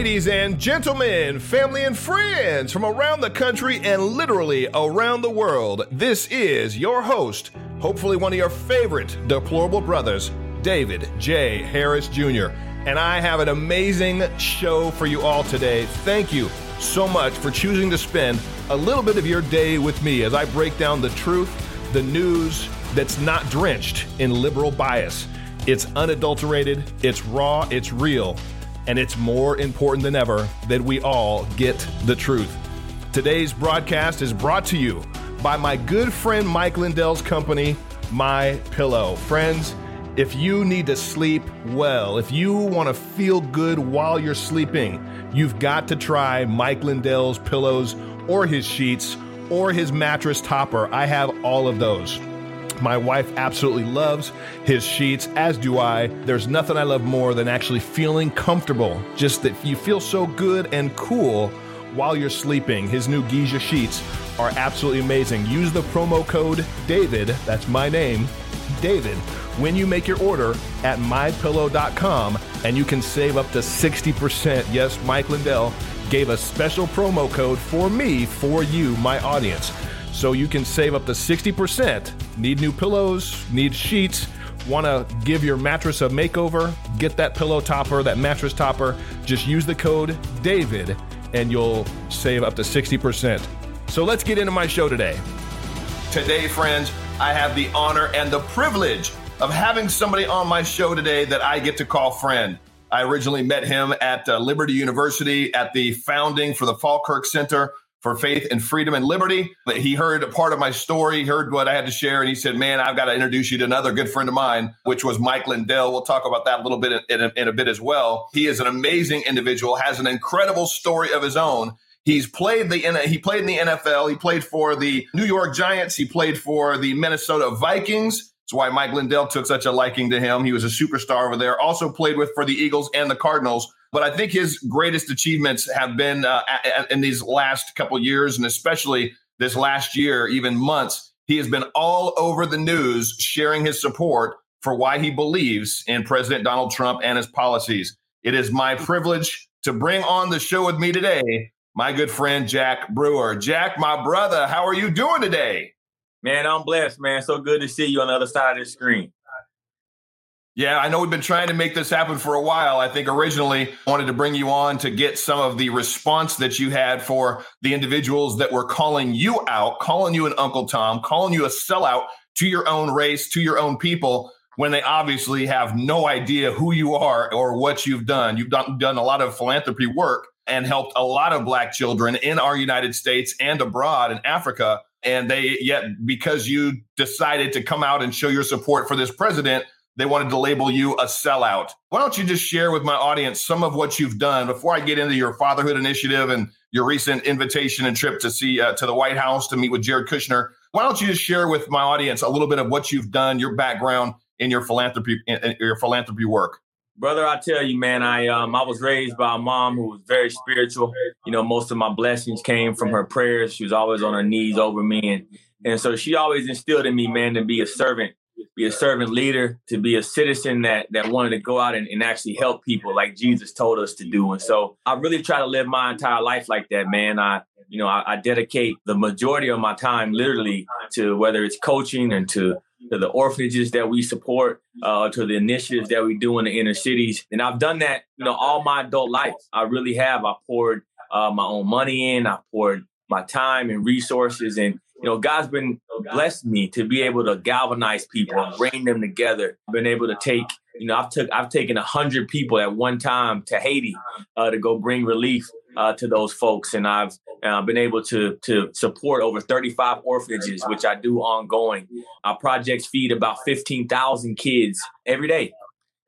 Ladies and gentlemen, family and friends from around the country and literally around the world, this is your host, hopefully one of your favorite deplorable brothers, David J. Harris Jr. And I have an amazing show for you all today. Thank you so much for choosing to spend a little bit of your day with me as I break down the truth, the news that's not drenched in liberal bias. It's unadulterated, it's raw, it's real, and it's more important than ever that we all get the truth. Today's broadcast is brought to you by my good friend Mike Lindell's company, My Pillow. Friends, if you need to sleep well, if you want to feel good while you're sleeping, you've got to try Mike Lindell's pillows or his sheets or his mattress topper. I have all of those. My wife absolutely loves his sheets, as do I. There's nothing I love more than actually feeling comfortable. Just that you feel so good and cool while you're sleeping. His new Giza sheets are absolutely amazing. Use the promo code DAVID, that's my name, David, when you make your order at mypillow.com and you can save up to 60%. Yes, Mike Lindell gave a special promo code for me, for you, my audience. So you can save up to 60%. Need new pillows, need sheets, want to give your mattress a makeover, get that pillow topper, that mattress topper, just use the code DAVID and you'll save up to 60%. So let's get into my show today. Today, friends, I have the honor and the privilege of having somebody on my show today that I get to call friend. I originally met him at uh, Liberty University at the founding for the Falkirk Center for Faith and Freedom and Liberty. But He heard a part of my story, heard what I had to share, and he said, Man, I've got to introduce you to another good friend of mine, which was Mike Lindell. We'll talk about that a little bit in a, in a bit as well. He is an amazing individual, has an incredible story of his own. He's played the he played in the NFL. He played for the New York Giants. He played for the Minnesota Vikings. That's why Mike Lindell took such a liking to him. He was a superstar over there. Also played with for the Eagles and the Cardinals. But I think his greatest achievements have been uh, in these last couple years, and especially this last year, even months. He has been all over the news sharing his support for why he believes in President Donald Trump and his policies. It is my privilege to bring on the show with me today my good friend Jack Brewer. Jack, my brother, how are you doing today? Man, I'm blessed, man. So good to see you on the other side of the screen. Yeah, I know we've been trying to make this happen for a while. I think originally wanted to bring you on to get some of the response that you had for the individuals that were calling you out, calling you an Uncle Tom, calling you a sellout to your own race, to your own people, when they obviously have no idea who you are or what you've done. You've done, done a lot of philanthropy work and helped a lot of black children in our United States and abroad in Africa and they yet because you decided to come out and show your support for this president they wanted to label you a sellout. Why don't you just share with my audience some of what you've done before i get into your fatherhood initiative and your recent invitation and trip to see uh, to the white house to meet with jared kushner? Why don't you just share with my audience a little bit of what you've done your background in your philanthropy in your philanthropy work brother i tell you man i um i was raised by a mom who was very spiritual. You know most of my blessings came from her prayers. She was always on her knees over me. And and so she always instilled in me man to be a servant be a servant leader to be a citizen that that wanted to go out and, and actually help people like jesus told us to do. And so i really try to live my entire life like that man. I you know I, I dedicate the majority of my time literally to whether it's coaching and to to the orphanages that we support, uh, to the initiatives that we do in the inner cities. And I've done that, you know, all my adult life. I really have. I poured uh, my own money in. I poured my time and resources. And, you know, God's been blessed me to be able to galvanize people and bring them together. I've been able to take, you know, I've took I've taken a hundred people at one time to Haiti uh, to go bring relief uh, to those folks, and I've uh, been able to to support over 35 orphanages, which I do ongoing. Our projects feed about 15,000 kids every day,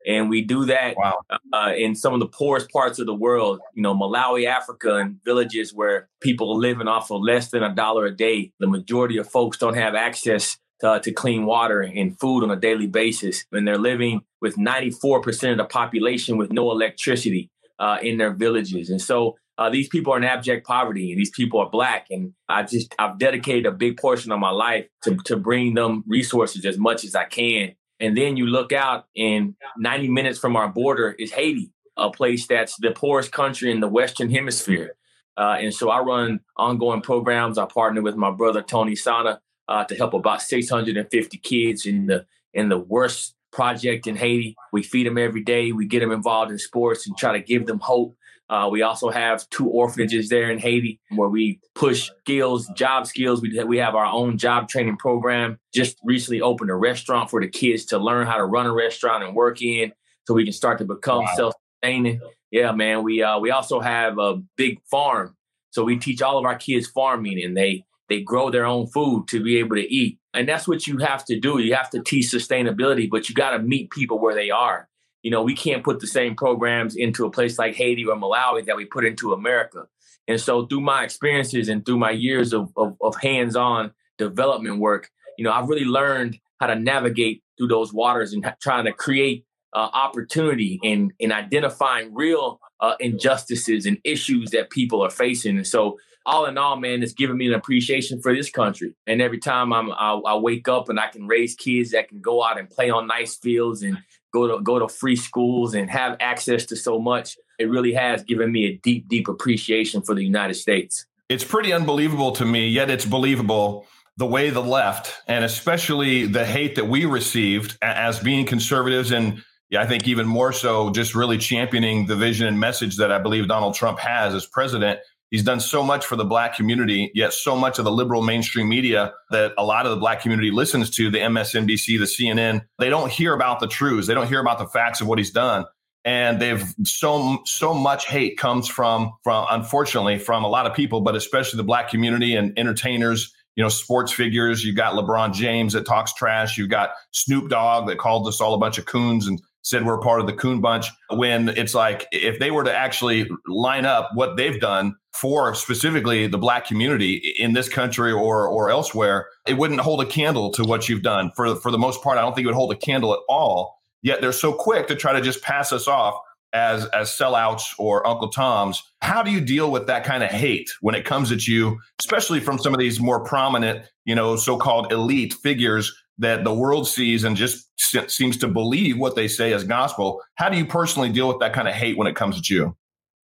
and we do that wow. uh, in some of the poorest parts of the world. You know, Malawi, Africa, and villages where people are living off of less than a dollar a day. The majority of folks don't have access to, to, clean water and food on a daily basis, and they're living with 94% of the population with no electricity uh, in their villages. And so uh, these people are in abject poverty and these people are black and i just i've dedicated a big portion of my life to, to bring them resources as much as i can and then you look out and 90 minutes from our border is haiti a place that's the poorest country in the Western Hemisphere. Uh, and so I run ongoing programs. I partner with my brother Tony Sana uh, to help about 650 kids in the in the worst project in Haiti. We feed them every day. We get them involved in sports and try to give them hope. Uh, we also have two orphanages there in Haiti where we push skills, job skills. We, we have our own job training program. Just recently opened a restaurant for the kids to learn how to run a restaurant and work in so we can start to become wow. self sustaining. Yeah, man. We uh, we also have a big farm. So we teach all of our kids farming and they they grow their own food to be able to eat. And that's what you have to do. You have to teach sustainability, but you got to meet people where they are. You know, we can't put the same programs into a place like Haiti or Malawi that we put into America. And so through my experiences and through my years of, of, of hands-on development work, you know, I've really learned how to navigate through those waters and trying to create uh, opportunity in in identifying real uh, injustices and issues that people are facing. And so, all in all, man, it's given me an appreciation for this country. And every time I'm I, I wake up and I can raise kids that can go out and play on nice fields and go to go to free schools and have access to so much, it really has given me a deep, deep appreciation for the United States. It's pretty unbelievable to me, yet it's believable the way the left and especially the hate that we received as being conservatives and I think even more so, just really championing the vision and message that I believe Donald Trump has as president. He's done so much for the black community, yet so much of the liberal mainstream media that a lot of the black community listens to, the MSNBC, the CNN, they don't hear about the truths. They don't hear about the facts of what he's done. And they've so so much hate comes from from unfortunately from a lot of people, but especially the black community and entertainers you know, sports figures. You've got LeBron James that talks trash. You've got Snoop Dogg that called us all a bunch of coons and said we're part of the coon bunch when it's like if they were to actually line up what they've done for specifically the black community in this country or or elsewhere it wouldn't hold a candle to what you've done for for the most part. I don't think it would hold a candle at all. Yet they're so quick to try to just pass us off as as sellouts or uncle toms. How do you deal with that kind of hate when it comes at you especially from some of these more prominent you know so-called elite figures that the world sees and just seems to believe what they say as gospel. How do you personally deal with that kind of hate when it comes to you?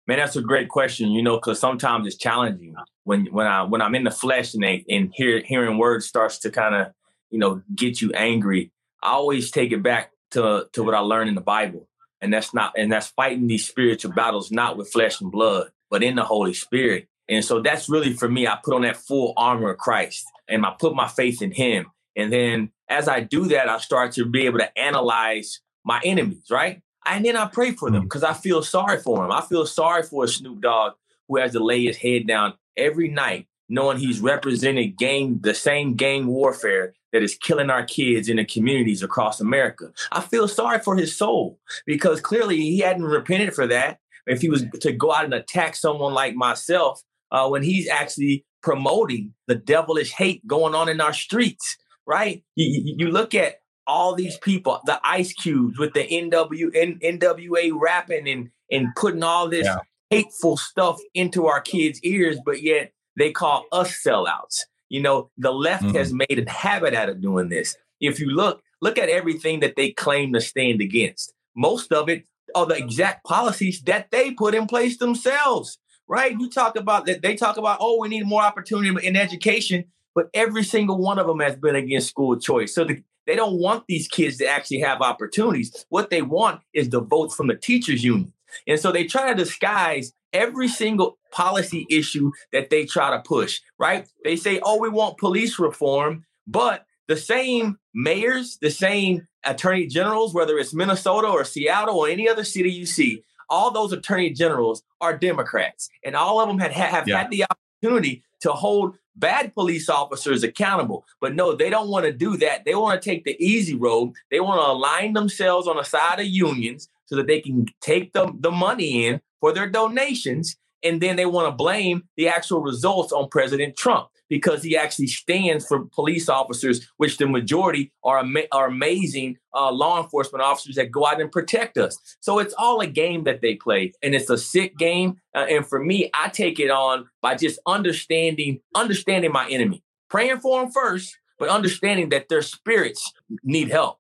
Man, that's a great question. You know, because sometimes it's challenging when when I when I'm in the flesh and they, and hear, hearing words starts to kind of you know get you angry. I always take it back to to what I learned in the Bible, and that's not and that's fighting these spiritual battles not with flesh and blood, but in the Holy Spirit. And so that's really for me. I put on that full armor of Christ, and I put my faith in Him. And then as I do that, I start to be able to analyze my enemies, right? And then I pray for them because mm. I feel sorry for them. I feel sorry for a Snoop Dogg who has to lay his head down every night, knowing he's representing gang, the same gang warfare that is killing our kids in the communities across America. I feel sorry for his soul because clearly he hadn't repented for that. If he was to go out and attack someone like myself, uh, when he's actually promoting the devilish hate going on in our streets right? You, you look at all these people, the Ice Cubes with the NW, N, NWA rapping and and putting all this yeah. hateful stuff into our kids' ears, but yet they call us sellouts. You know, the left mm-hmm. has made a habit out of doing this. If you look, look at everything that they claim to stand against. Most of it are the exact policies that they put in place themselves. Right? You talk about that. They talk about, oh, we need more opportunity in education but every single one of them has been against school choice. So the, they don't want these kids to actually have opportunities. What they want is the votes from the teachers union. And so they try to disguise every single policy issue that they try to push, right? They say, oh, we want police reform, but the same mayors, the same attorney generals, whether it's Minnesota or Seattle or any other city you see, all those attorney generals are Democrats. And all of them had, have yeah. had the opportunity to hold bad police officers accountable. But no, they don't want to do that. They want to take the easy road. They want to align themselves on the side of unions so that they can take the, the money in for their donations. And then they want to blame the actual results on President Trump because he actually stands for police officers, which the majority are, ama- are amazing uh, law enforcement officers that go out and protect us. So it's all a game that they play, and it's a sick game. Uh, and for me, I take it on by just understanding understanding my enemy, praying for them first, but understanding that their spirits need help.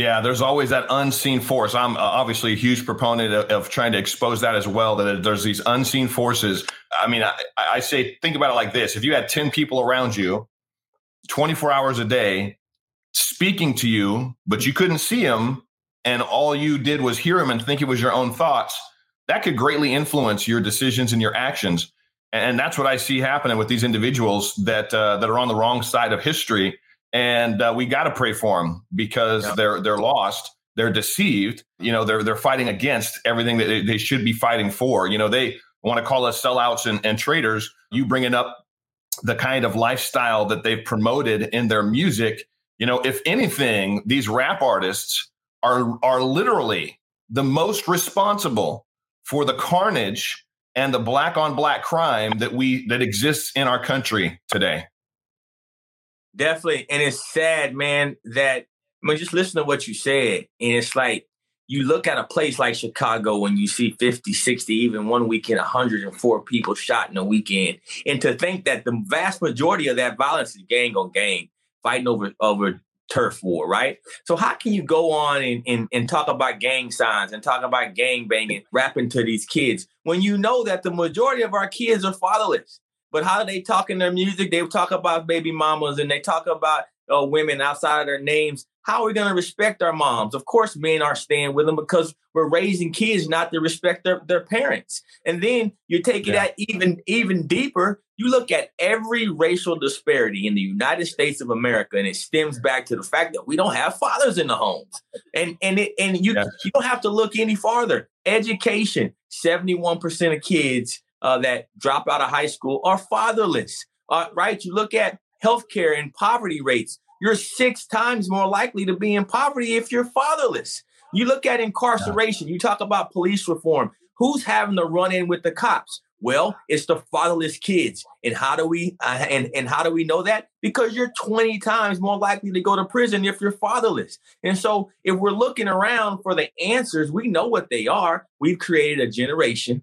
Yeah, there's always that unseen force. I'm uh, obviously a huge proponent of, of, trying to expose that as well. That there's these unseen forces. I mean, I, I say, think about it like this: if you had 10 people around you, 24 hours a day, speaking to you, but you couldn't see them, and all you did was hear them and think it was your own thoughts, that could greatly influence your decisions and your actions. And that's what I see happening with these individuals that uh, that are on the wrong side of history and uh, we got to pray for them because yeah. they're they're lost they're deceived you know they're they're fighting against everything that they, they should be fighting for. You know they want to call us sellouts and, and traitors. You bringing up the kind of lifestyle that they've promoted in their music you know if anything these rap artists are are literally the most responsible for the carnage and the black on black crime that we that exists in our country today Definitely. And it's sad, man, that I mean, just listen to what you said. And it's like you look at a place like Chicago when you see 50, 60, even one weekend, 104 people shot in a weekend. And to think that the vast majority of that violence is gang on gang, fighting over over turf war, right? So how can you go on and, and, and talk about gang signs and talk about gang banging, rapping to these kids when you know that the majority of our kids are fatherless? But how they talk in their music? They talk about baby mamas and they talk about uh, women outside of their names. How are we going to respect our moms? Of course, men aren't staying with them because we're raising kids not to respect their, their parents. And then you take it yeah. that even even deeper. You look at every racial disparity in the United States of America, and it stems back to the fact that we don't have fathers in the homes. And and it, and you yeah. you don't have to look any farther. Education: seventy one percent of kids uh, that drop out of high school are fatherless, uh, right? You look at healthcare and poverty rates. You're six times more likely to be in poverty if you're fatherless. You look at incarceration. You talk about police reform. Who's having to run in with the cops? Well, it's the fatherless kids. And how do we uh, and and how do we know that? Because you're 20 times more likely to go to prison if you're fatherless. And so, if we're looking around for the answers, we know what they are. We've created a generation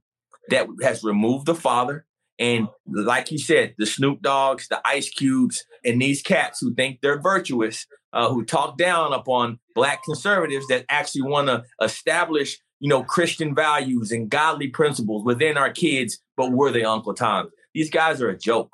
that has removed the father. And like you said, the Snoop Doggs, the Ice Cubes, and these cats who think they're virtuous, uh, who talk down upon black conservatives that actually want to establish, you know, Christian values and godly principles within our kids, but we're the Uncle Tom. These guys are a joke.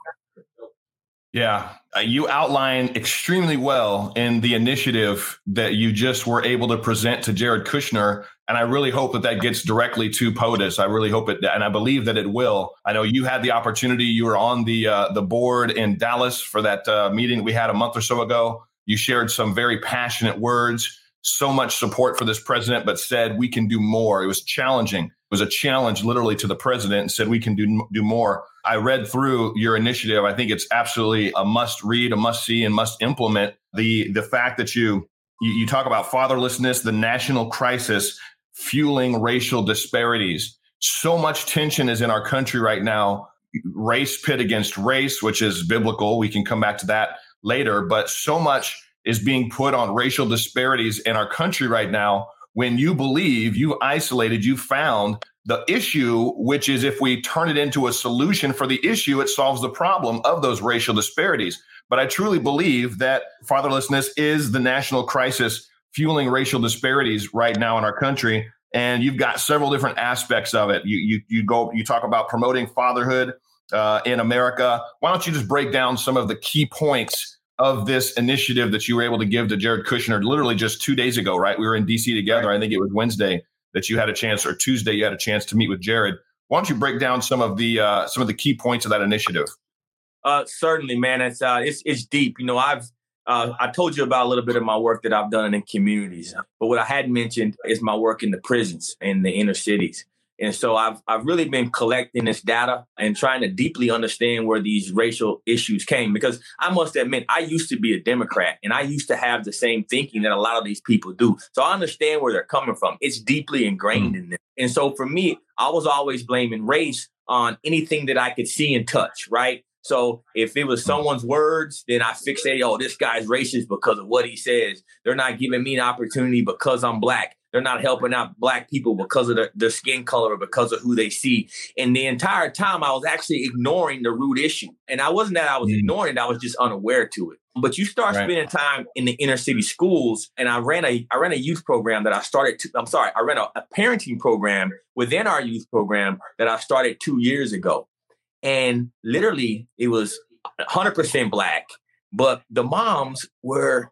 Yeah, uh, you outline extremely well in the initiative that you just were able to present to Jared Kushner. And I really hope that that gets directly to POTUS. I really hope it, and I believe that it will. I know you had the opportunity. You were on the uh, the board in Dallas for that uh, meeting we had a month or so ago. You shared some very passionate words, so much support for this president, but said we can do more. It was challenging. It was a challenge, literally, to the president, and said we can do do more. I read through your initiative. I think it's absolutely a must read, a must see, and must implement. The the fact that you you, you talk about fatherlessness, the national crisis fueling racial disparities. So much tension is in our country right now. Race pit against race, which is biblical. We can come back to that later, but so much is being put on racial disparities in our country right now when you believe you isolated, you found the issue, which is if we turn it into a solution for the issue, it solves the problem of those racial disparities. But I truly believe that fatherlessness is the national crisis fueling racial disparities right now in our country. And you've got several different aspects of it. You you you go you talk about promoting fatherhood uh, in America. Why don't you just break down some of the key points of this initiative that you were able to give to Jared Kushner literally just two days ago? Right, we were in D.C. together. I think it was Wednesday that you had a chance, or Tuesday you had a chance to meet with Jared. Why don't you break down some of the uh, some of the key points of that initiative? Uh, certainly, man. It's uh, it's it's deep. You know, I've uh, I told you about a little bit of my work that I've done in communities, but what I hadn't mentioned is my work in the prisons in the inner cities. And so I've I've really been collecting this data and trying to deeply understand where these racial issues came because I must admit I used to be a Democrat and I used to have the same thinking that a lot of these people do. So I understand where they're coming from. It's deeply ingrained mm-hmm. in them. And so for me, I was always blaming race on anything that I could see and touch, right? So if it was mm. someone's words, then I fixate, oh, this guy's racist because of what he says. They're not giving me an opportunity because I'm black. They're not helping out black people because of their, their skin color or because of who they see. And the entire time I was actually ignoring the root issue. And I wasn't that I was mm. ignoring it, I was just unaware to it. But you start right. spending time in the inner city schools, and I ran a I ran a youth program that I started. To, I'm sorry, I ran a, a parenting program within our youth program that I started two years ago, and literally it was 100 percent black, but the moms were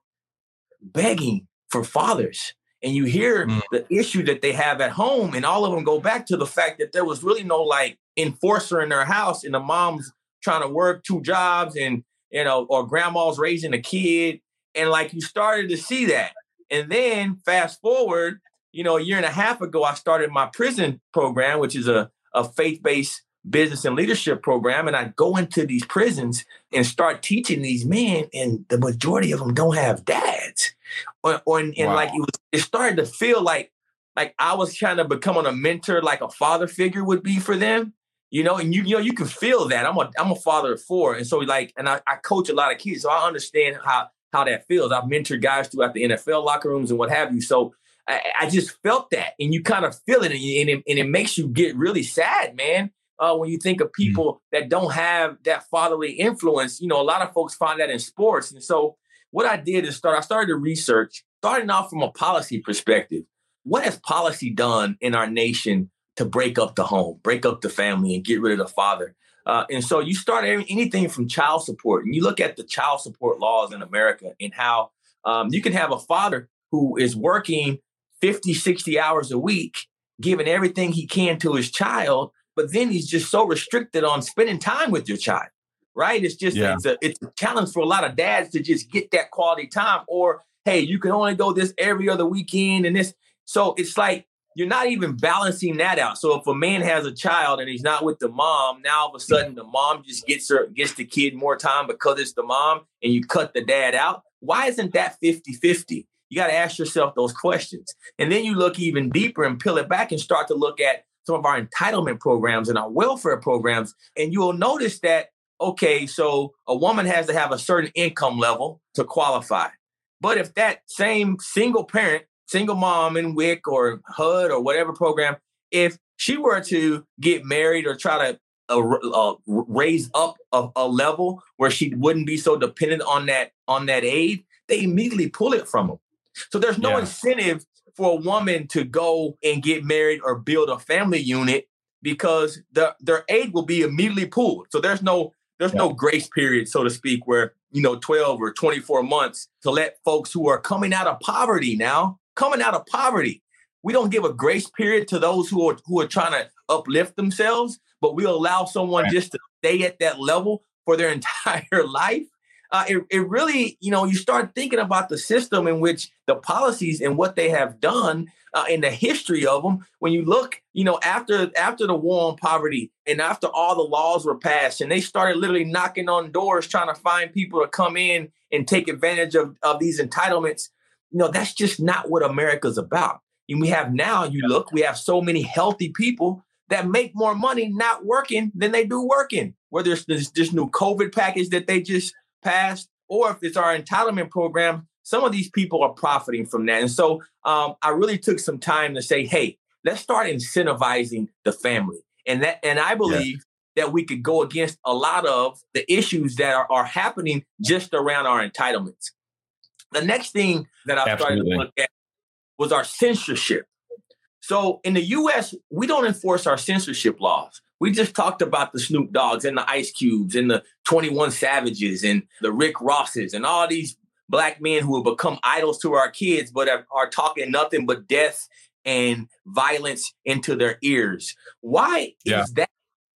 begging for fathers and you hear mm. the issue that they have at home and all of them go back to the fact that there was really no like enforcer in their house and the mom's trying to work two jobs and you know or grandma's raising a kid. And like you started to see that. And then fast forward you know a year and a half ago i started my prison program which is a, a faith-based business and leadership program and i go into these prisons and start teaching these men and the majority of them don't have dads or, or and wow. like it was it started to feel like like I was kind of becoming a mentor, like a father figure would be for them. You know, and you you know you can feel that. I'm a I'm a father of four, and so like, and I, I coach a lot of kids, so I understand how how that feels. I've mentored guys throughout the NFL locker rooms and what have you. So I, I just felt that, and you kind of feel it, and, you, and it, and it makes you get really sad, man. Uh, when you think of mm-hmm. people mm-hmm. that don't have that fatherly influence, you know, a lot of folks find that in sports, and so what I did is start, I started to research, starting off from a policy perspective. What has policy done in our nation to break up the home, break up the family, and get rid of the father? Uh, and so you start anything from child support, and you look at the child support laws in America and how um, you can have a father who is working 50, 60 hours a week, giving everything he can to his child, but then he's just so restricted on spending time with your child right? It's just yeah. it's a it's a challenge for a lot of dads to just get that quality time. Or hey, you can only go this every other weekend and this. So it's like you're not even balancing that out. So if a man has a child and he's not with the mom, now all of a sudden the mom just gets her gets the kid more time because it's the mom and you cut the dad out. Why isn't that 50-50? You got to ask yourself those questions. And then you look even deeper and peel it back and start to look at some of our entitlement programs and our welfare programs. And you'll notice that okay, so a woman has to have a certain income level to qualify. But if that same single parent, single mom in WIC or HUD or whatever program, if she were to get married or try to uh, uh, raise up a, a, level where she wouldn't be so dependent on that on that aid, they immediately pull it from them. So there's no yeah. incentive for a woman to go and get married or build a family unit because the, their aid will be immediately pulled. So there's no there's yeah. no grace period, so to speak, where, you know, 12 or 24 months to let folks who are coming out of poverty now, coming out of poverty. We don't give a grace period to those who are who are trying to uplift themselves, but we allow someone right. just to stay at that level for their entire life uh, it, it really, you know, you start thinking about the system in which the policies and what they have done uh, in the history of them. When you look, you know, after after the war on poverty and after all the laws were passed and they started literally knocking on doors trying to find people to come in and take advantage of, of these entitlements, you know, that's just not what America's about. And we have now, you look, we have so many healthy people that make more money not working than they do working. Whether it's this, this new COVID package that they just passed, or if it's our entitlement program, some of these people are profiting from that. And so um, I really took some time to say, hey, let's start incentivizing the family. And that and I believe that we could go against a lot of the issues that are, are happening just around our entitlements. The next thing that I started to look at was our censorship. So in the US, we don't enforce our censorship laws. We just talked about the Snoop Doggs and the Ice Cubes and the 21 Savages and the Rick Rosses and all these black men who have become idols to our kids, but are, are talking nothing but death and violence into their ears. Why yeah. is that?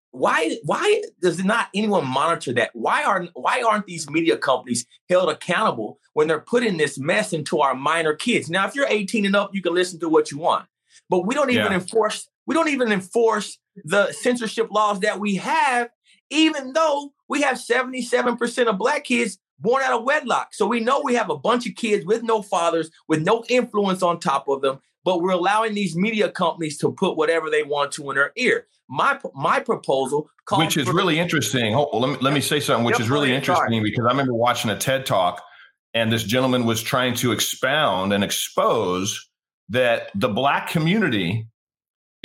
Why why does not anyone monitor that? Why aren't why aren't these media companies held accountable when they're putting this mess into our minor kids? Now, if you're 18 and up, you can listen to what you want, but we don't even yeah. enforce we don't even enforce the censorship laws that we have, even though we have 77% of black kids born out of wedlock. So we know we have a bunch of kids with no fathers, with no influence on top of them, but we're allowing these media companies to put whatever they want to in their ear. My my proposal, which is really interesting. Hold, let me let me say something, which is really interesting because I remember watching a TED talk, and this gentleman was trying to expound and expose that the black community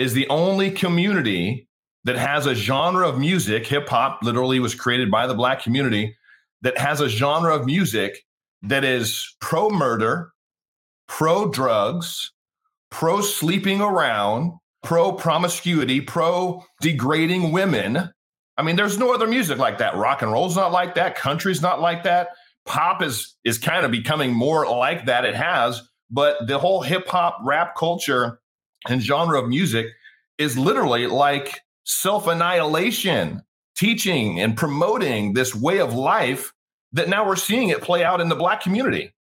is the only community that has a genre of music, hip hop literally was created by the black community, that has a genre of music that is pro murder, pro drugs, pro sleeping around, pro promiscuity, pro degrading women. I mean, there's no other music like that. Rock and roll's not like that. Country's not like that. Pop is is kind of becoming more like that. It has, but the whole hip hop rap culture and genre of music is literally like self annihilation, teaching and promoting this way of life that now we're seeing it play out in the black community.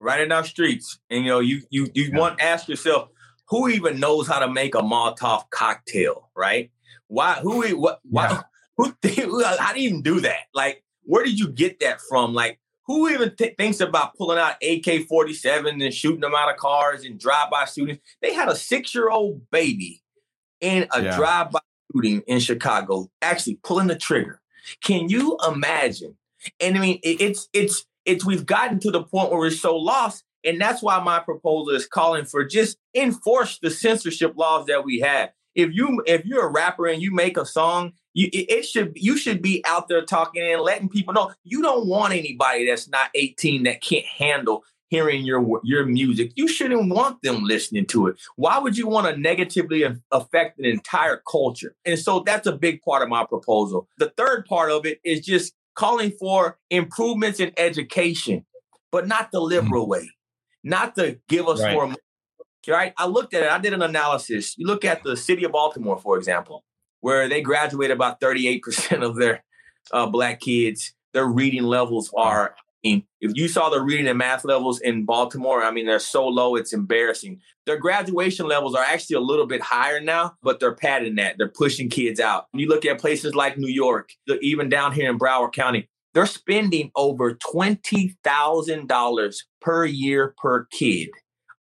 Right in our streets. And you know, you you you yeah. want to ask yourself, who even knows how to make a Molotov cocktail, right? Why who what why yeah. who how do you even do that? Like, where did you get that from? Like, who even th- thinks about pulling out AK 47 and shooting them out of cars and drive by shootings? They had a six year old baby in a yeah. drive by shooting in Chicago, actually pulling the trigger. Can you imagine? And I mean, it, it's it's it's we've gotten to the point where we're so lost, and that's why my proposal is calling for just enforce the censorship laws that we have. If you if you're a rapper and you make a song, you it should you should be out there talking and letting people know you don't want anybody that's not 18 that can't handle hearing your your music. You shouldn't want them listening to it. Why would you want to negatively affect an entire culture? And so that's a big part of my proposal. The third part of it is just calling for improvements in education, but not the mm-hmm. liberal mm-hmm. way, not to give us right. more. Right? I looked at it. I did an analysis. You look at the city of Baltimore, for example, where they graduate about 38% of their uh, black kids. Their reading levels are if you saw the reading and math levels in Baltimore, I mean, they're so low, it's embarrassing. Their graduation levels are actually a little bit higher now, but they're padding that. They're pushing kids out. You look at places like New York, even down here in Broward County, they're spending over $20,000 per year per kid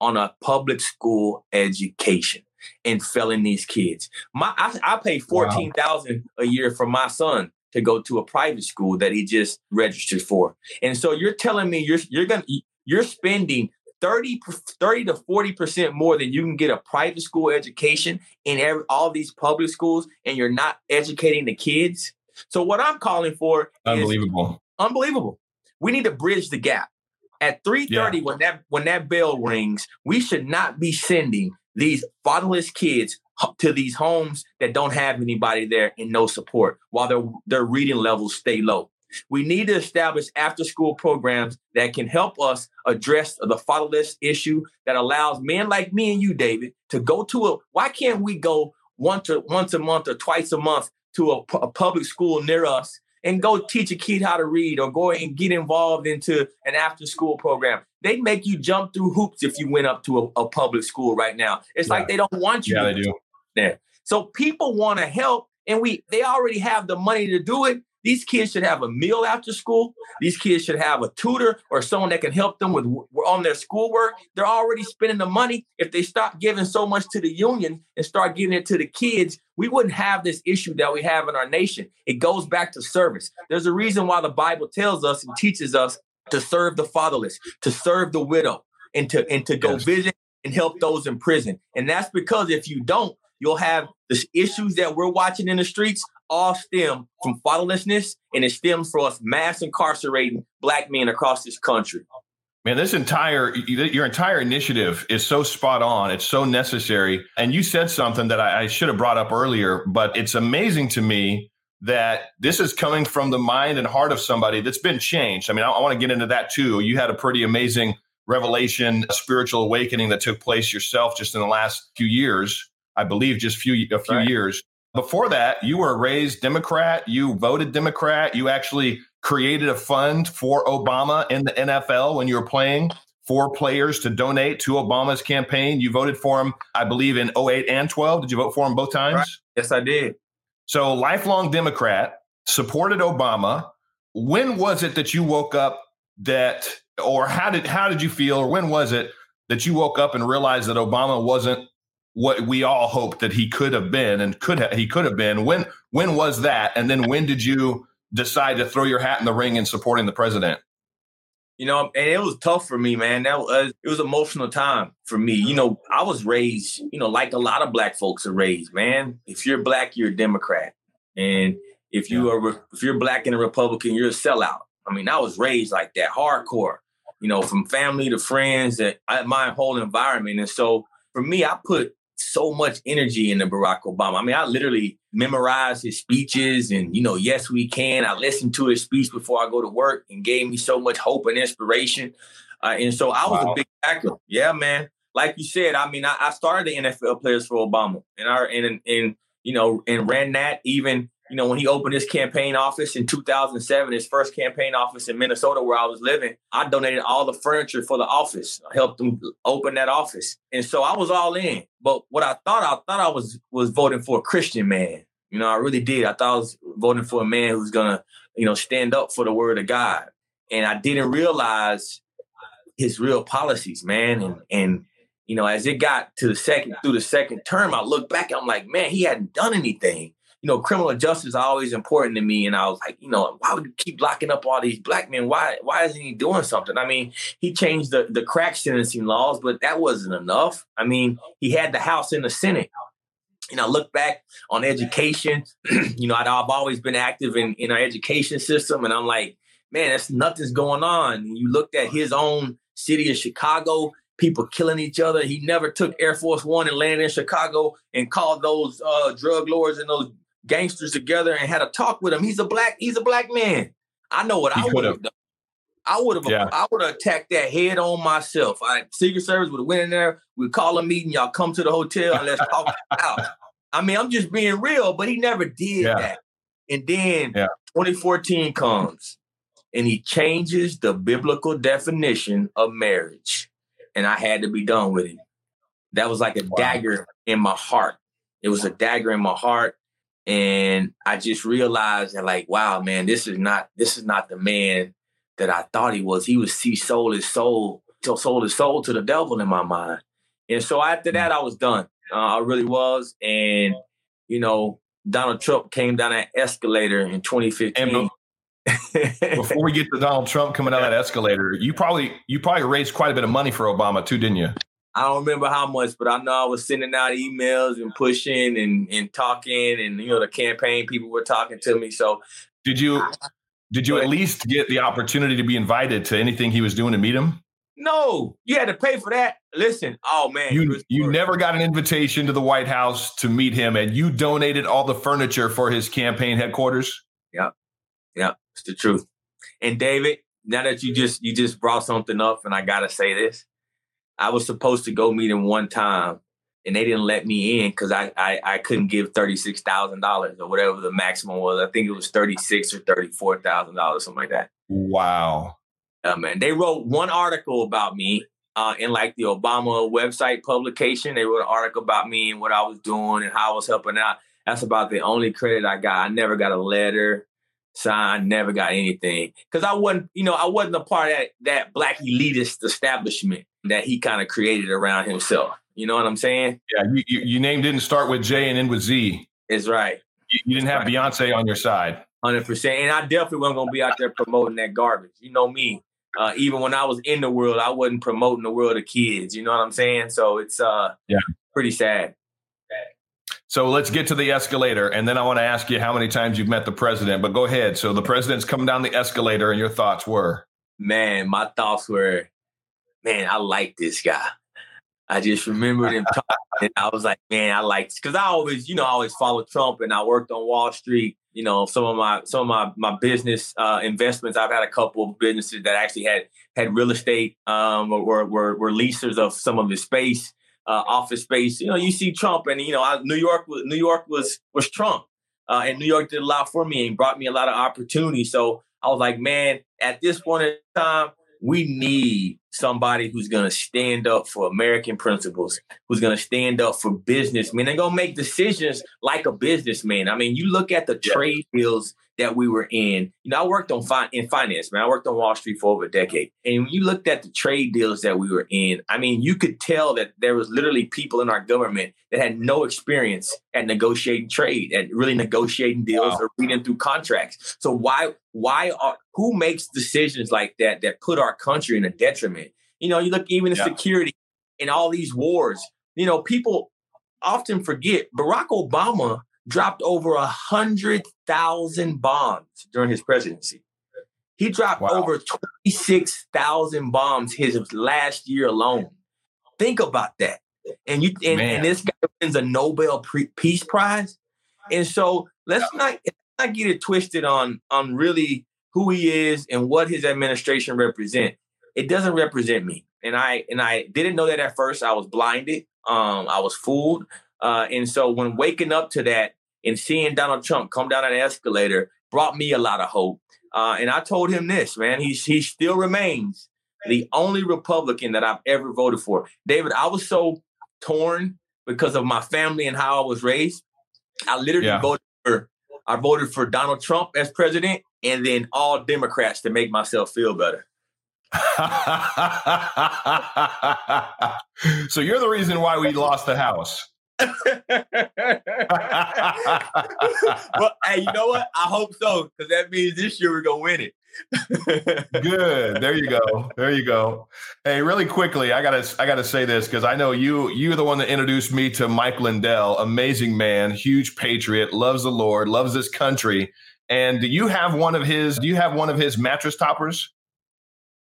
on a public school education and failing these kids. My I, I pay fourteen thousand wow. a year for my son to go to a private school that he just registered for. And so you're telling me you're you're gonna you're spending 30, 30 to 40% more than you can get a private school education in every, all these public schools, and you're not educating the kids. So what I'm calling for unbelievable. unbelievable. We need to bridge the gap. At 3:30, yeah. when that when that bell rings, we should not be sending these fatherless kids to these homes that don't have anybody there and no support while their, their reading levels stay low. We need to establish after school programs that can help us address the fatherless issue that allows men like me and you, David, to go to a. Why can't we go once or once a month or twice a month to a, a public school near us and go teach a kid how to read or go and get involved into an after school program. They make you jump through hoops if you went up to a, a public school right now. It's yeah. like they don't want you. Yeah, they do there. So people want to help, and we they already have the money to do it. These kids should have a meal after school. These kids should have a tutor or someone that can help them with on their schoolwork. They're already spending the money. If they stop giving so much to the union and start giving it to the kids, we wouldn't have this issue that we have in our nation. It goes back to service. There's a reason why the Bible tells us and teaches us to serve the fatherless, to serve the widow, and to and to go visit and help those in prison. And that's because if you don't, you'll have the issues that we're watching in the streets all stem from fatherlessness and it stems from us mass incarcerating black men across this country. Man, this entire your entire initiative is so spot on. It's so necessary. And you said something that I, I should have brought up earlier, but it's amazing to me that this is coming from the mind and heart of somebody that's been changed. I mean, I, I want to get into that too. You had a pretty amazing revelation, spiritual awakening that took place yourself just in the last few years. I believe, just few a few right. years. Before that, you were raised Democrat. You voted Democrat. You actually created a fund for Obama in the NFL when you were playing for players to donate to Obama's campaign. You voted for him, I believe, in 08 and 12. Did you vote for him both times? Right. Yes, I did. So, lifelong Democrat, supported Obama. When was it that you woke up that, or how did how did you feel, or when was it that you woke up and realized that Obama wasn't what we all hoped that he could have been and could ha- he could have been. When when was that? And then when did you decide to throw your hat in the ring in supporting the president? You know, and it was tough for me, man. That was uh, it was emotional time for me. You know, I was raised, you know, like a lot of black folks are raised, man. If you're black, you're a Democrat. And if you are if you're black and a Republican, you're a sellout. I mean, I was raised like that, hardcore. You know, from family to friends, that uh, my whole environment. And so for me, I put so much energy into Barack Obama. I mean, I literally memorized his speeches and, you know, yes, we can. I listened to his speech before I go to work and gave me so much hope and inspiration. Uh, and so I was wow. a big backer. Yeah, man. Like you said, I mean, I, I started the NFL Players for Obama and, our, and, and, you know, and ran that even you know, when he opened his campaign office in 2007, his first campaign office in Minnesota where I was living, I donated all the furniture for the office. I helped him open that office. And so I was all in. But what I thought, I thought I was was voting for a Christian man. You know, I really did. I thought I was voting for a man who's gonna, you know, stand up for the word of God. And I didn't realize his real policies, man. And and you know, as it got to the second through the second term, I look back, and I'm like, man, he hadn't done anything you know, criminal justice is always important to me. And I was like, you know, why would you keep locking up all these black men? Why why isn't he doing something? I mean, he changed the, the crack sentencing laws, but that wasn't enough. I mean, he had the House in the Senate. You know, look back on education. you know, i have always been active in, in our education system. And I'm like, man, that's nothing's going on. You looked at his own city of Chicago, people killing each other. He never took Air Force One and landed in Chicago and called those uh, drug lords and those gangsters together and had a talk with him. He's a black, he's a black man. I know what he I would have done. I would have yeah. I would have attacked that head on myself. I Secret Service would have went in there, we'd call a meeting, y'all come to the hotel and let's talk out. I mean, I'm just being real, but he never did yeah. that. And then yeah. 2014 comes and he changes the biblical definition of marriage. And I had to be done with it. That was like a wow. dagger in my heart. It was a dagger in my heart and I just realized that like, wow, man, this is not this is not the man that I thought he was. He was he sold his soul, sold his soul to the devil in my mind. And so after that, I was done. Uh, I really was. And you know, Donald Trump came down that escalator in 2015. before we get to Donald Trump coming down that escalator, you probably you probably raised quite a bit of money for Obama too, didn't you? I don't remember how much, but I know I was sending out emails and pushing and, and talking, and you know the campaign people were talking to me. So, did you did you at least get the opportunity to be invited to anything he was doing to meet him? No, you had to pay for that. Listen, oh man, you you never got an invitation to the White House to meet him, and you donated all the furniture for his campaign headquarters. Yep, yep, it's the truth. And David, now that you just you just brought something up, and I gotta say this I was supposed to go meet him one time and they didn't let me in because I, I, I couldn't give thirty six thousand dollars or whatever the maximum was. I think it was thirty six or thirty four thousand dollars, something like that. Wow. Uh, man, they wrote one article about me uh, in like the Obama website publication. They wrote an article about me and what I was doing and how I was helping out. That's about the only credit I got. I never got a letter signed, never got anything because I wasn't, you know, I wasn't a part of that that black elitist establishment that he kind of created around himself. You know what I'm saying? Yeah, you, you, your name didn't start with J and end with Z. It's right. You, you didn't have right. Beyonce on your side. Hundred percent, and I definitely wasn't gonna be out there promoting that garbage. You know me. Uh, even when I was in the world, I wasn't promoting the world of kids. You know what I'm saying? So it's uh, yeah, pretty sad. So let's get to the escalator, and then I want to ask you how many times you've met the president. But go ahead. So the president's coming down the escalator, and your thoughts were? Man, my thoughts were man, I like this guy. I just remembered him talking, and I was like, man, I like this because I always, you know, I always followed Trump, and I worked on Wall Street. You know, some of my some of my my business uh, investments. I've had a couple of businesses that actually had had real estate um, or were, were were leasers of some of his space, uh, office space. You know, you see Trump, and you know, I, New York was New York was was Trump, uh, and New York did a lot for me and brought me a lot of opportunity. So I was like, man, at this point in time, we need somebody who's going to stand up for American principles, who's going to stand up for businessmen and going to make decisions like a businessman. I mean, you look at the trade deals that we were in. You know, I worked on fi- in finance, man. I worked on Wall Street for over a decade. And when you looked at the trade deals that we were in, I mean, you could tell that there was literally people in our government that had no experience at negotiating trade, at really negotiating deals wow. or reading through contracts. So why why are who makes decisions like that that put our country in a detriment? You know, you look even at yeah. security in all these wars. You know, people often forget Barack Obama dropped over a hundred thousand bombs during his presidency. He dropped wow. over twenty six thousand bombs his last year alone. Think about that. And you and, and this guy wins a Nobel Peace Prize. And so let's not let's not get it twisted on on really who he is and what his administration represent. It doesn't represent me. And I and I didn't know that at first. I was blinded. Um, I was fooled. Uh, and so when waking up to that and seeing Donald Trump come down an escalator brought me a lot of hope. Uh, and I told him this, man, he, he still remains the only Republican that I've ever voted for. David, I was so torn because of my family and how I was raised. I literally yeah. voted for I voted for Donald Trump as president and then all Democrats to make myself feel better. so you're the reason why we lost the house. well, hey, you know what? I hope so because that means this year we're gonna win it. Good. There you go. There you go. Hey, really quickly, I gotta I gotta say this because I know you you're the one that introduced me to Mike Lindell. Amazing man, huge patriot, loves the Lord, loves this country. And do you have one of his? Do you have one of his mattress toppers?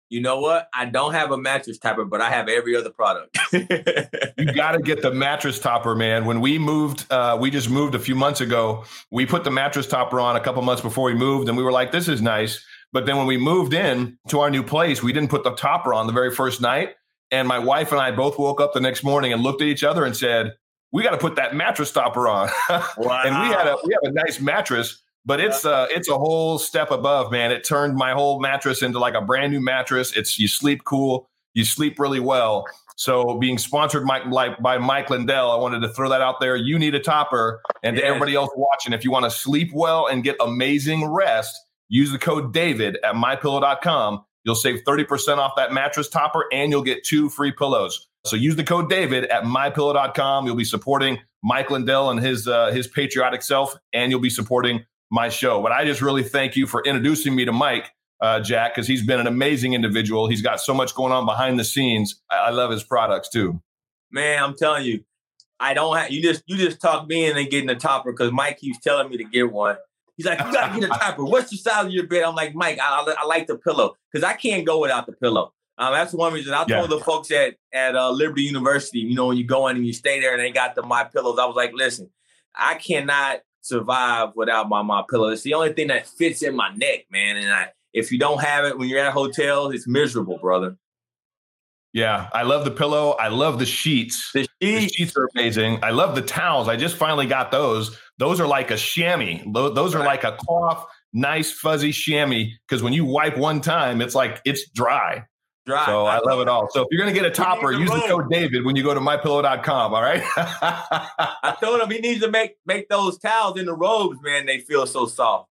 You know what? I don't have a mattress topper, but I have every other product. you got to get the mattress topper, man. When we moved, uh, we just moved a few months ago. We put the mattress topper on a couple months before we moved, and we were like, "This is nice." But then when we moved in to our new place, we didn't put the topper on the very first night. And my wife and I both woke up the next morning and looked at each other and said, "We got to put that mattress topper on." Wow. and we had a we have a nice mattress but it's uh it's a whole step above, man. It turned my whole mattress into like a brand new mattress. It's you sleep cool, you sleep really well. So being sponsored by, like, by Mike Lindell, I wanted to throw that out there. You need a topper, and to everybody else watching, if you want to sleep well and get amazing rest, use the code David at mypillow.com. You'll save 30% off that mattress topper and you'll get two free pillows. So use the code David at mypillow.com. You'll be supporting Mike Lindell and his uh, his patriotic self, and you'll be supporting my show. But I just really thank you for introducing me to Mike, uh, Jack, because he's been an amazing individual. He's got so much going on behind the scenes. I, I love his products too. Man, I'm telling you, I don't have you just you just talk me into getting a topper because Mike keeps telling me to get one. He's like, you gotta get a topper. What's the size of your bed? I'm like, Mike, I, I, I like the pillow because I can't go without the pillow. Um, that's one reason I yeah. told the folks at at uh, Liberty University, you know, when you go in and you stay there and they got the my pillows, I was like, listen, I cannot survive without my my pillow. It's the only thing that fits in my neck, man. And I, if you don't have it when you're at hotels, it's miserable, brother. Yeah, I love the pillow. I love the sheets. The sheets, the sheets are amazing. I love the towels. I just finally got those. Those are like a chamois. Those are like a cloth, nice fuzzy chamois. Because when you wipe one time, it's like it's dry. Dry. So I love it all. So if you're gonna get a topper, use the code David when you go to mypillow.com. All right. I told him he needs to make make those towels in the robes, man. They feel so soft.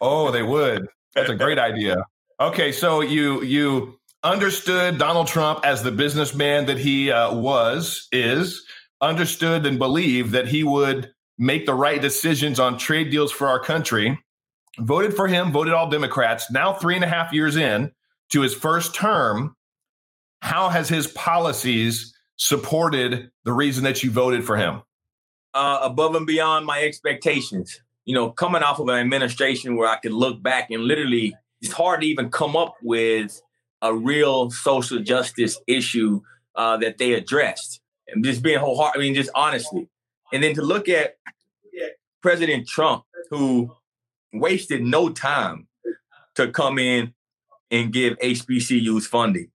Oh, they would. That's a great idea. Okay, so you you understood Donald Trump as the businessman that he uh, was, is understood and believed that he would make the right decisions on trade deals for our country. Voted for him, voted all Democrats. Now three and a half years in to his first term, how has his policies supported the reason that you voted for him? Uh, above and beyond my expectations. You know, coming off of an administration where I could look back and literally, it's hard to even come up with a real social justice issue uh, that they addressed. And just being wholehearted, I mean, just honestly. And then to look at President Trump, who wasted no time to come in and give HBCUs funding.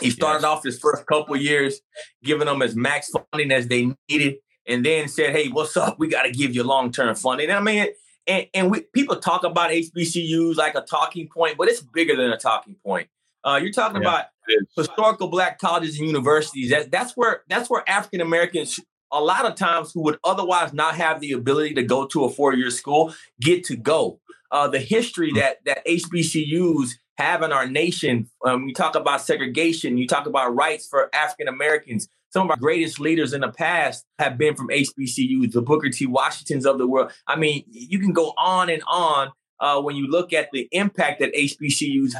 He started yes. off his first couple years giving them as max funding as they needed, and then said, "Hey, what's up? We got to give you long term funding." And I mean, and and we, people talk about HBCUs like a talking point, but it's bigger than a talking point. Uh, you're talking yeah. about historical black colleges and universities. That that's where that's where African Americans a lot of times who would otherwise not have the ability to go to a four-year school get to go. Uh, the history hmm. that that HBCUs have in our nation. Um, you talk about segregation. You talk about rights for African Americans. Some of our greatest leaders in the past have been from HBCUs, the Booker T. Washingtons of the world. I mean, you can go on and on uh, when you look at the impact that HBCUs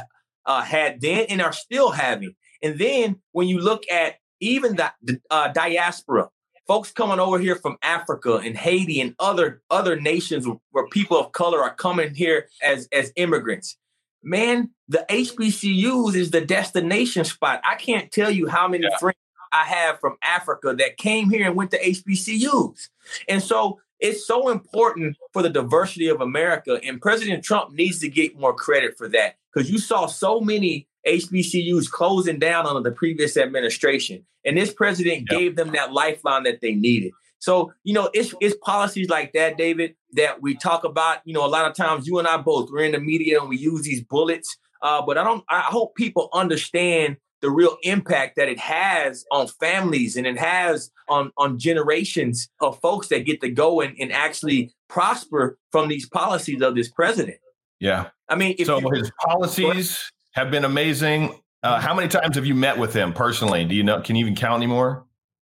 uh, had then and are still having. And then when you look at even the uh, diaspora, folks coming over here from Africa and Haiti and other other nations where people of color are coming here as as immigrants. Man, the HBCUs is the destination spot. I can't tell you how many yeah. friends I have from Africa that came here and went to HBCUs. And so it's so important for the diversity of America. And President Trump needs to get more credit for that because you saw so many HBCUs closing down under the previous administration. And this president yep. gave them that lifeline that they needed. So, you know, it's it's policies like that, David, that we talk about. You know, a lot of times you and I both, we're in the media and we use these bullets. Uh, but I don't I hope people understand the real impact that it has on families and it has on on generations of folks that get to go and, and actually prosper from these policies of this president. Yeah. I mean, so you, his policies have been amazing. Uh, how many times have you met with him personally? Do you know? Can you even count anymore?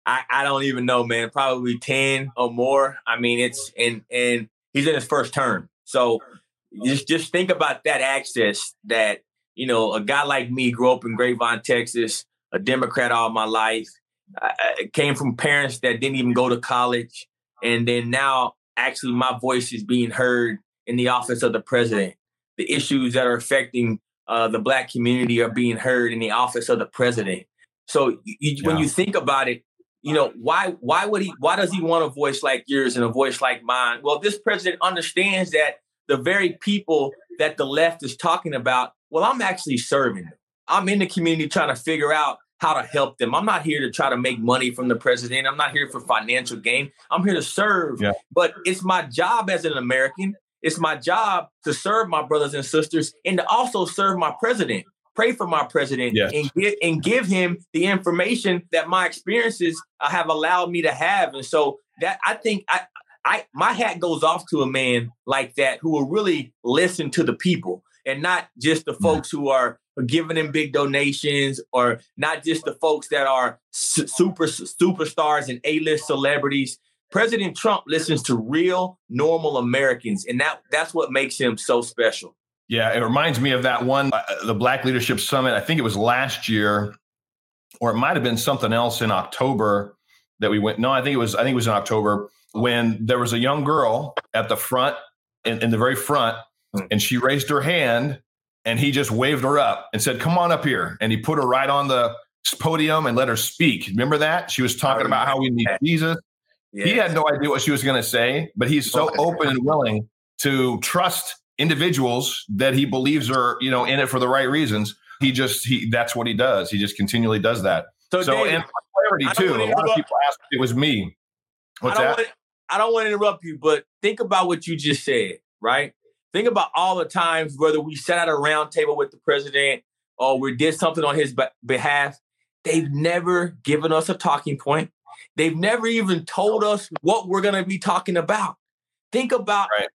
I, I don't even know, man. Probably ten or more. I mean, it's and and he's in his first term, so just just think about that access that you know, a guy like me grew up in Grapevine, Texas, a Democrat all my life. I came from parents that didn't even go to college. And then now, actually, my voice is being heard in the office of the president. The issues that are affecting uh, the Black community are being heard in the office of the president. So you, yeah. when you think about it, you know why why would he why does he want a voice like yours and a voice like mine? Well, this president understands that the very people that the left is talking about well, I'm actually serving them. I'm in the community trying to figure out how to help them. I'm not here to try to make money from the president. I'm not here for financial gain. I'm here to serve. Yeah. But it's my job as an American. It's my job to serve my brothers and sisters and to also serve my president. Pray for my president yes. and give and give him the information that my experiences uh, have allowed me to have. And so that I think I I my hat goes off to a man like that who will really listen to the people and not just the folks who are giving them big donations or not just the folks that are super superstars and A-list celebrities. President Trump listens to real normal Americans and that that's what makes him so special. Yeah, it reminds me of that one uh, the Black Leadership Summit. I think it was last year or it might have been something else in October that we went. No, I think it was I think it was in October when there was a young girl at the front in, in the very front Hmm. and she raised her hand and he just waved her up and said, Come on up here. And he put her right on the podium and let her speak. Remember that? She was talking about how we need Jesus. Yes. He had no idea what she was going to say, but he's so open and willing to trust individuals that he believes are, you know, in it for the right reasons. He just he that's what he does. He just continually does that. So, so David, and clarity too. A lot of people ask it was me. What's I that? Want, I don't want to interrupt you, but think about what you just said, right? Think about all the times whether we sat at a round table with the president or we did something on his behalf. They've never given us a talking point. They've never even told us what we're going to be talking about. Think about right.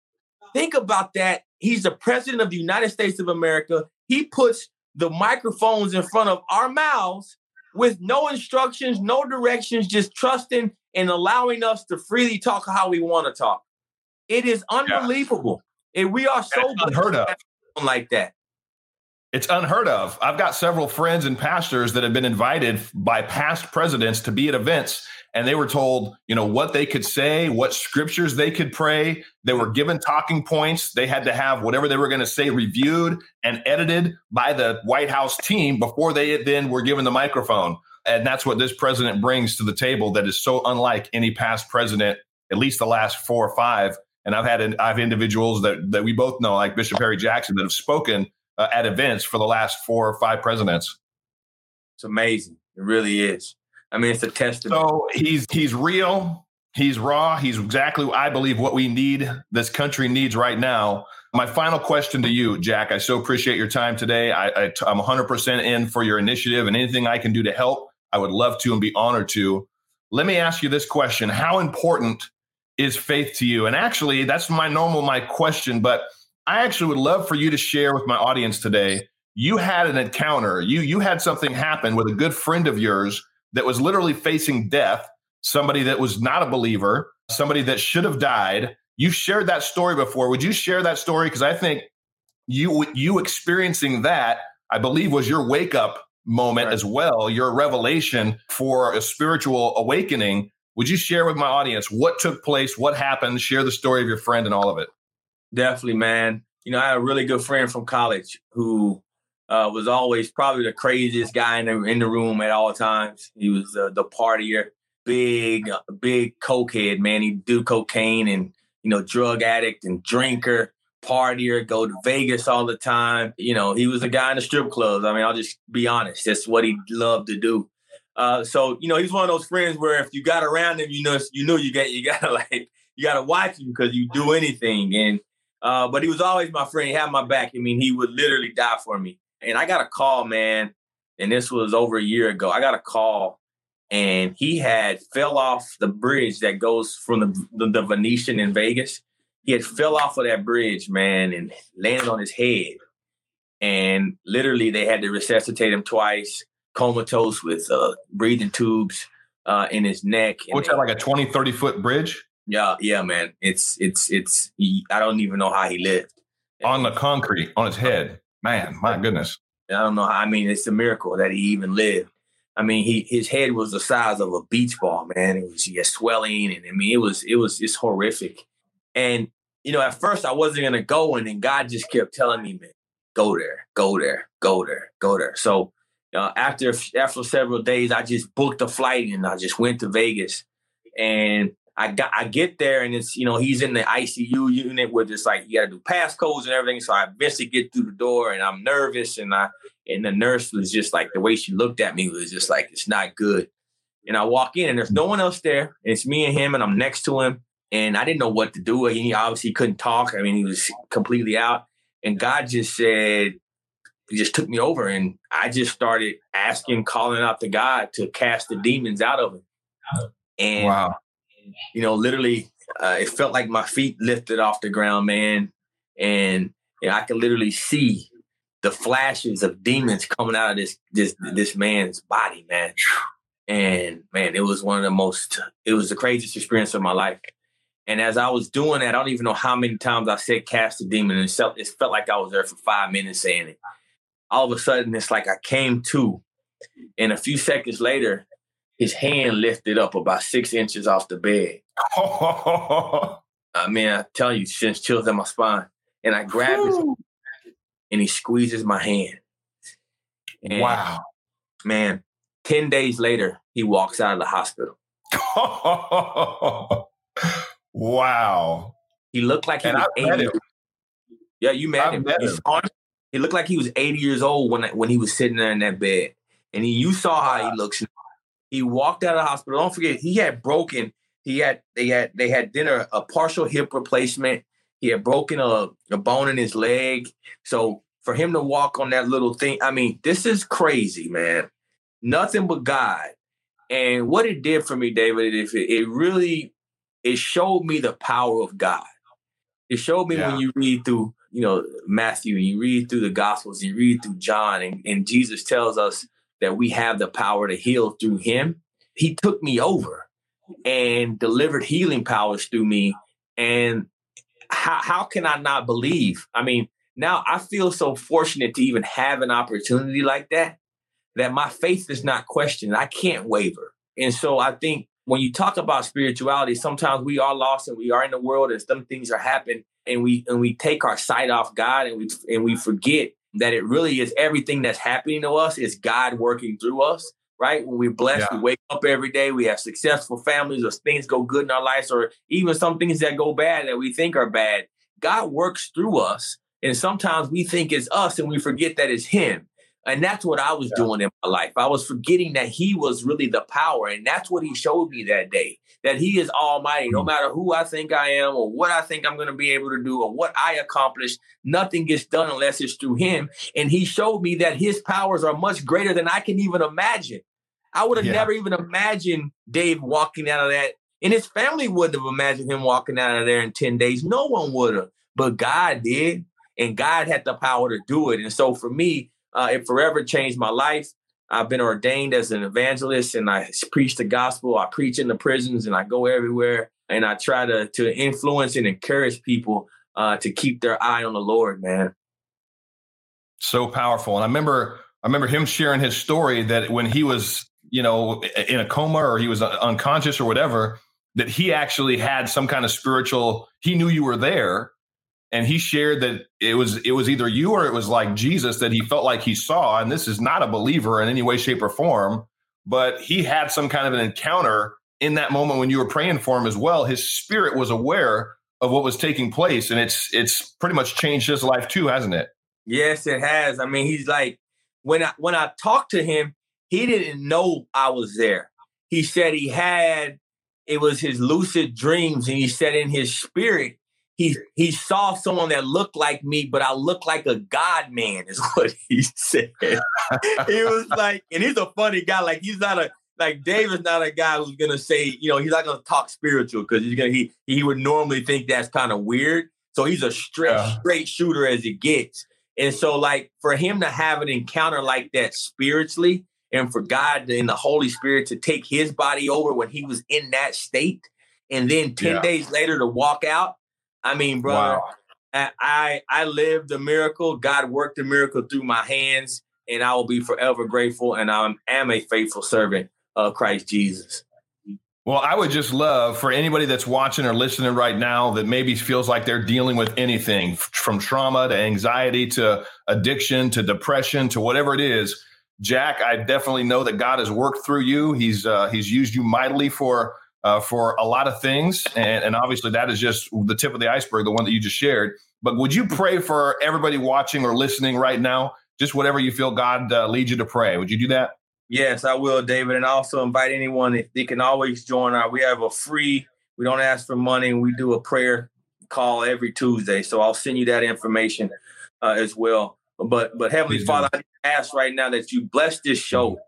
think about that. He's the president of the United States of America. He puts the microphones in front of our mouths with no instructions, no directions, just trusting and allowing us to freely talk how we want to talk. It is unbelievable. And we are so unheard of like that. It's unheard of. I've got several friends and pastors that have been invited by past presidents to be at events, and they were told, you know, what they could say, what scriptures they could pray. They were given talking points. They had to have whatever they were going to say reviewed and edited by the White House team before they then were given the microphone. And that's what this president brings to the table that is so unlike any past president, at least the last four or five and I've had I have individuals that that we both know, like Bishop Harry Jackson, that have spoken uh, at events for the last four or five presidents. It's amazing. It really is. I mean, it's a testament. So he's he's real. He's raw. He's exactly, I believe, what we need. This country needs right now. My final question to you, Jack. I so appreciate your time today. I, I, I'm 100% in for your initiative and anything I can do to help, I would love to and be honored to. Let me ask you this question How important is faith to you? And actually, that's my normal, my question, but I actually would love for you to share with my audience today. You had an encounter, you, you had something happen with a good friend of yours that was literally facing death, somebody that was not a believer, somebody that should have died You've shared that story before. Would you share that story? Because I think you you experiencing that, I believe, was your wake up moment right. as well, your revelation for a spiritual awakening. Would you share with my audience what took place, what happened, share the story of your friend and all of it? Definitely, man. You know, I had a really good friend from college who uh, was always probably the craziest guy in the in the room at all times. He was uh, the partier, big, big cokehead, man. He'd do cocaine and you know, drug addict and drinker, partier, go to Vegas all the time. You know, he was a guy in the strip clubs. I mean, I'll just be honest. That's what he loved to do. Uh, so you know, he's one of those friends where if you got around him, you know, you know, you got you gotta like you gotta watch him because you do anything. And uh, but he was always my friend. He had my back. I mean, he would literally die for me. And I got a call, man, and this was over a year ago. I got a call and he had fell off the bridge that goes from the, the, the Venetian in Vegas. He had fell off of that bridge, man, and landed on his head. And literally, they had to resuscitate him twice, comatose with uh, breathing tubes uh, in his neck. What's that, like a 20, 30 foot bridge? Yeah, yeah, man. It's, it's, it's, he, I don't even know how he lived. On the concrete, on his head. Man, my goodness. I don't know. I mean, it's a miracle that he even lived. I mean, he his head was the size of a beach ball, man. It was he had swelling, and I mean, it was it was just horrific. And you know, at first I wasn't gonna go, and then God just kept telling me, man, go there, go there, go there, go there. So uh, after after several days, I just booked a flight and I just went to Vegas. And I got I get there and it's you know he's in the ICU unit where it's like you got to do passcodes and everything. So I eventually get through the door and I'm nervous and I and the nurse was just like the way she looked at me was just like it's not good. And I walk in and there's no one else there. It's me and him and I'm next to him and I didn't know what to do. He obviously couldn't talk. I mean he was completely out. And God just said he just took me over and I just started asking, calling out to God to cast the demons out of him. And wow you know, literally, uh, it felt like my feet lifted off the ground, man, and I could literally see the flashes of demons coming out of this this this man's body, man. And man, it was one of the most, it was the craziest experience of my life. And as I was doing that, I don't even know how many times I said cast the demon, and it felt like I was there for five minutes saying it. All of a sudden, it's like I came to, and a few seconds later, his hand lifted up about six inches off the bed. I mean, I tell you, since chills in my spine. And I grab his and he squeezes my hand. And wow. Man, 10 days later, he walks out of the hospital. wow. He looked like he and was I 80. Yeah, you met him. Met him. He looked like he was 80 years old when when he was sitting there in that bed. And he, you saw how he looks he walked out of the hospital. Don't forget, he had broken. He had they had they had dinner a partial hip replacement. He had broken a, a bone in his leg. So for him to walk on that little thing, I mean, this is crazy, man. Nothing but God. And what it did for me, David, if it, it really it showed me the power of God. It showed me yeah. when you read through, you know, Matthew and you read through the Gospels and you read through John, and, and Jesus tells us that we have the power to heal through him. He took me over and delivered healing powers through me. And how, how can I not believe? I mean, now I feel so fortunate to even have an opportunity like that, that my faith is not questioned. I can't waver. And so I think when you talk about spirituality, sometimes we are lost and we are in the world and some things are happening and we and we take our sight off God and we and we forget that it really is everything that's happening to us is God working through us, right? When we're blessed, yeah. we wake up every day, we have successful families, or things go good in our lives, or even some things that go bad that we think are bad. God works through us. And sometimes we think it's us and we forget that it's Him. And that's what I was yeah. doing in my life. I was forgetting that he was really the power. And that's what he showed me that day that he is almighty. No mm. matter who I think I am or what I think I'm going to be able to do or what I accomplish, nothing gets done unless it's through him. And he showed me that his powers are much greater than I can even imagine. I would have yeah. never even imagined Dave walking out of that. And his family wouldn't have imagined him walking out of there in 10 days. No one would have, but God did. And God had the power to do it. And so for me, uh, it forever changed my life. I've been ordained as an evangelist and I preach the gospel. I preach in the prisons and I go everywhere and I try to to influence and encourage people uh, to keep their eye on the Lord, man. So powerful. And I remember I remember him sharing his story that when he was, you know, in a coma or he was uh, unconscious or whatever, that he actually had some kind of spiritual, he knew you were there and he shared that it was it was either you or it was like Jesus that he felt like he saw and this is not a believer in any way shape or form but he had some kind of an encounter in that moment when you were praying for him as well. His spirit was aware of what was taking place and it's it's pretty much changed his life too hasn't it? Yes it has. I mean he's like when i when i talked to him he didn't know i was there. He said he had it was his lucid dreams and he said in his spirit he he saw someone that looked like me, but I look like a God man, is what he said. he was like, and he's a funny guy. Like he's not a like Dave is not a guy who's gonna say, you know, he's not gonna talk spiritual because he's gonna he he would normally think that's kind of weird. So he's a straight yeah. straight shooter as it gets. And so, like for him to have an encounter like that spiritually, and for God and the Holy Spirit to take his body over when he was in that state, and then 10 yeah. days later to walk out, I mean, brother, wow. I I lived a miracle. God worked a miracle through my hands, and I will be forever grateful. And I am a faithful servant of Christ Jesus. Well, I would just love for anybody that's watching or listening right now that maybe feels like they're dealing with anything from trauma to anxiety to addiction to depression to whatever it is. Jack, I definitely know that God has worked through you. He's uh, he's used you mightily for uh, for a lot of things. And, and obviously, that is just the tip of the iceberg, the one that you just shared. But would you pray for everybody watching or listening right now? Just whatever you feel God uh, leads you to pray. Would you do that? Yes, I will, David. And also invite anyone if they can always join our. We have a free. We don't ask for money. We do a prayer call every Tuesday. So I'll send you that information uh, as well. But but Heavenly Please Father, do. I ask right now that you bless this show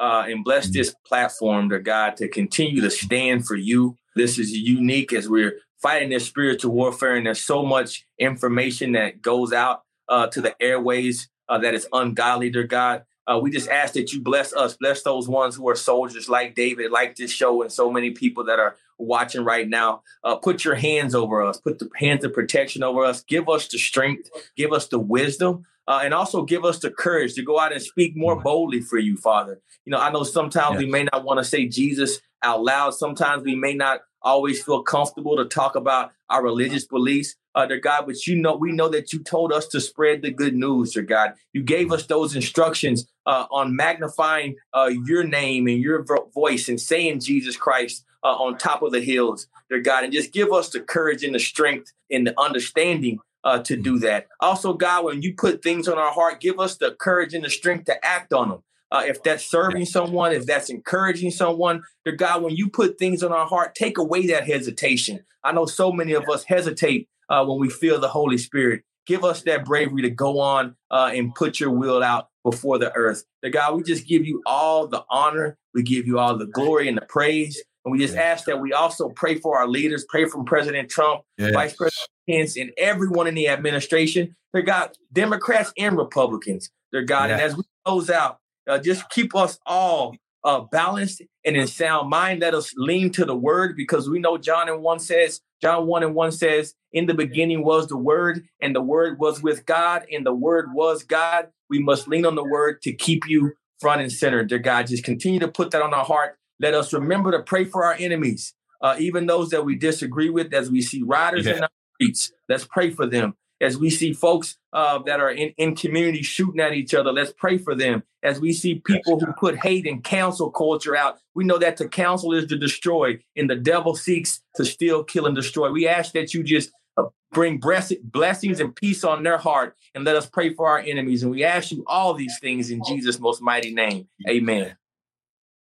uh, and bless this platform, to God, to continue to stand for you. This is unique as we're fighting this spiritual warfare, and there's so much information that goes out uh, to the airways uh, that is ungodly, dear God. Uh, we just ask that you bless us, bless those ones who are soldiers like David, like this show, and so many people that are watching right now. Uh, put your hands over us, put the hands of protection over us. Give us the strength, give us the wisdom uh, and also give us the courage to go out and speak more mm. boldly for you, Father. You know, I know sometimes yes. we may not want to say Jesus out loud. Sometimes we may not always feel comfortable to talk about our religious beliefs, uh, dear God. But you know, we know that you told us to spread the good news, dear God. You gave us those instructions uh, on magnifying uh, your name and your vo- voice and saying Jesus Christ uh, on top of the hills, dear God, and just give us the courage and the strength and the understanding uh, to do that. Also, God, when you put things on our heart, give us the courage and the strength to act on them. Uh, if that's serving someone, if that's encouraging someone, dear God, when you put things on our heart, take away that hesitation. I know so many of us hesitate uh, when we feel the Holy Spirit. Give us that bravery to go on uh, and put your will out before the earth. Dear God, we just give you all the honor. We give you all the glory and the praise. And we just ask that we also pray for our leaders, pray from President Trump, yes. Vice President Pence, and everyone in the administration. They're God, Democrats and Republicans. They're God. Yeah. And as we close out, uh, just keep us all uh, balanced and in sound mind. Let us lean to the word because we know John and 1 says, John 1 and 1 says, In the beginning was the word, and the word was with God, and the word was God. We must lean on the word to keep you front and center. Dear God, just continue to put that on our heart let us remember to pray for our enemies, uh, even those that we disagree with, as we see riders yeah. in our streets. Let's pray for them. As we see folks uh, that are in, in communities shooting at each other, let's pray for them. As we see people who put hate and cancel culture out, we know that to counsel is to destroy, and the devil seeks to steal, kill, and destroy. We ask that you just uh, bring blessings and peace on their heart, and let us pray for our enemies. And we ask you all these things in Jesus' most mighty name. Amen.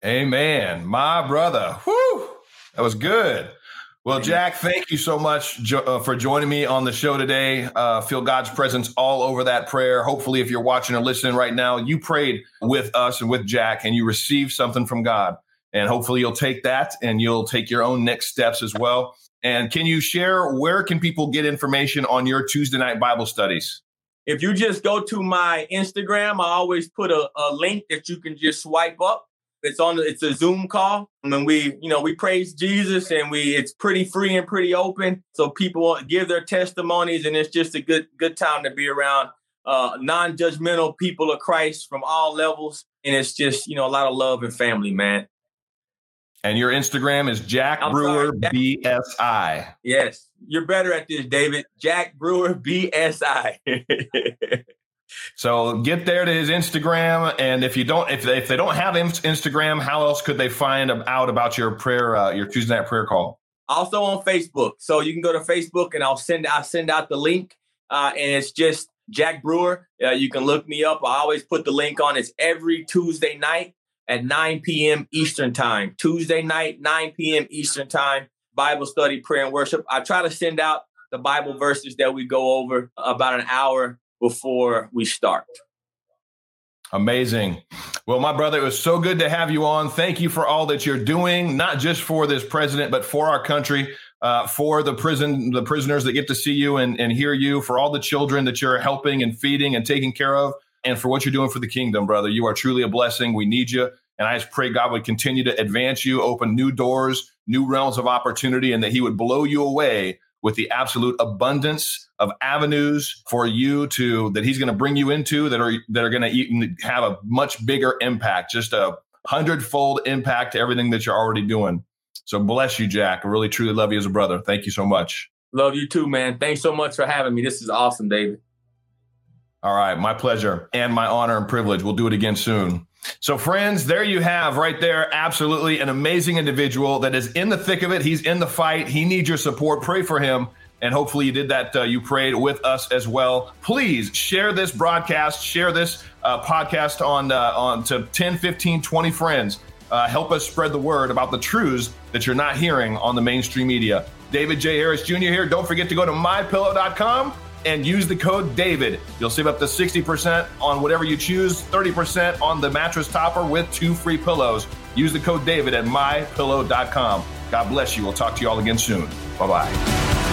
Amen. My brother. Whoo! That was good. Well, Jack, thank you so much jo- uh, for joining me on the show today. Uh, feel God's presence all over that prayer. Hopefully, if you're watching or listening right now, you prayed with us and with Jack and you received something from God. And hopefully, you'll take that and you'll take your own next steps as well. And can you share where can people get information on your Tuesday night Bible studies? If you just go to my Instagram, I always put a, a link that you can just swipe up it's on. It's a Zoom call, I and we, you know, we praise Jesus, and we. It's pretty free and pretty open, so people give their testimonies, and it's just a good good time to be around uh, non-judgmental people of Christ from all levels, and it's just you know a lot of love and family, man. And your Instagram is Jack I'm Brewer sorry, Jack, BSI. Yes, you're better at this, David. Jack Brewer BSI. So get there to his Instagram, and if you don't, if they, if they don't have Instagram, how else could they find out about your prayer, uh, your Tuesday night prayer call? Also on Facebook, so you can go to Facebook, and I'll send I'll send out the link, uh, and it's just Jack Brewer. Uh, you can look me up. I always put the link on. It's every Tuesday night at 9 p.m. Eastern time. Tuesday night, 9 p.m. Eastern time. Bible study, prayer, and worship. I try to send out the Bible verses that we go over about an hour before we start. Amazing. Well, my brother, it was so good to have you on. Thank you for all that you're doing, not just for this president, but for our country, uh, for the prison, the prisoners that get to see you and, and hear you, for all the children that you're helping and feeding and taking care of, and for what you're doing for the kingdom, brother. You are truly a blessing. We need you. And I just pray God would continue to advance you, open new doors, new realms of opportunity, and that He would blow you away with the absolute abundance of avenues for you to that he's going to bring you into that are that are going to have a much bigger impact, just a hundredfold impact to everything that you're already doing. So bless you, Jack. I really truly love you as a brother. Thank you so much. Love you too, man. Thanks so much for having me. This is awesome, David. All right, my pleasure and my honor and privilege. We'll do it again soon. So, friends, there you have right there. Absolutely an amazing individual that is in the thick of it. He's in the fight. He needs your support. Pray for him. And hopefully, you did that. Uh, you prayed with us as well. Please share this broadcast, share this uh, podcast on, uh, on to 10, 15, 20 friends. Uh, help us spread the word about the truths that you're not hearing on the mainstream media. David J. Harris Jr. here. Don't forget to go to mypillow.com and use the code DAVID. You'll save up to 60% on whatever you choose, 30% on the mattress topper with two free pillows. Use the code DAVID at mypillow.com. God bless you. We'll talk to you all again soon. Bye bye.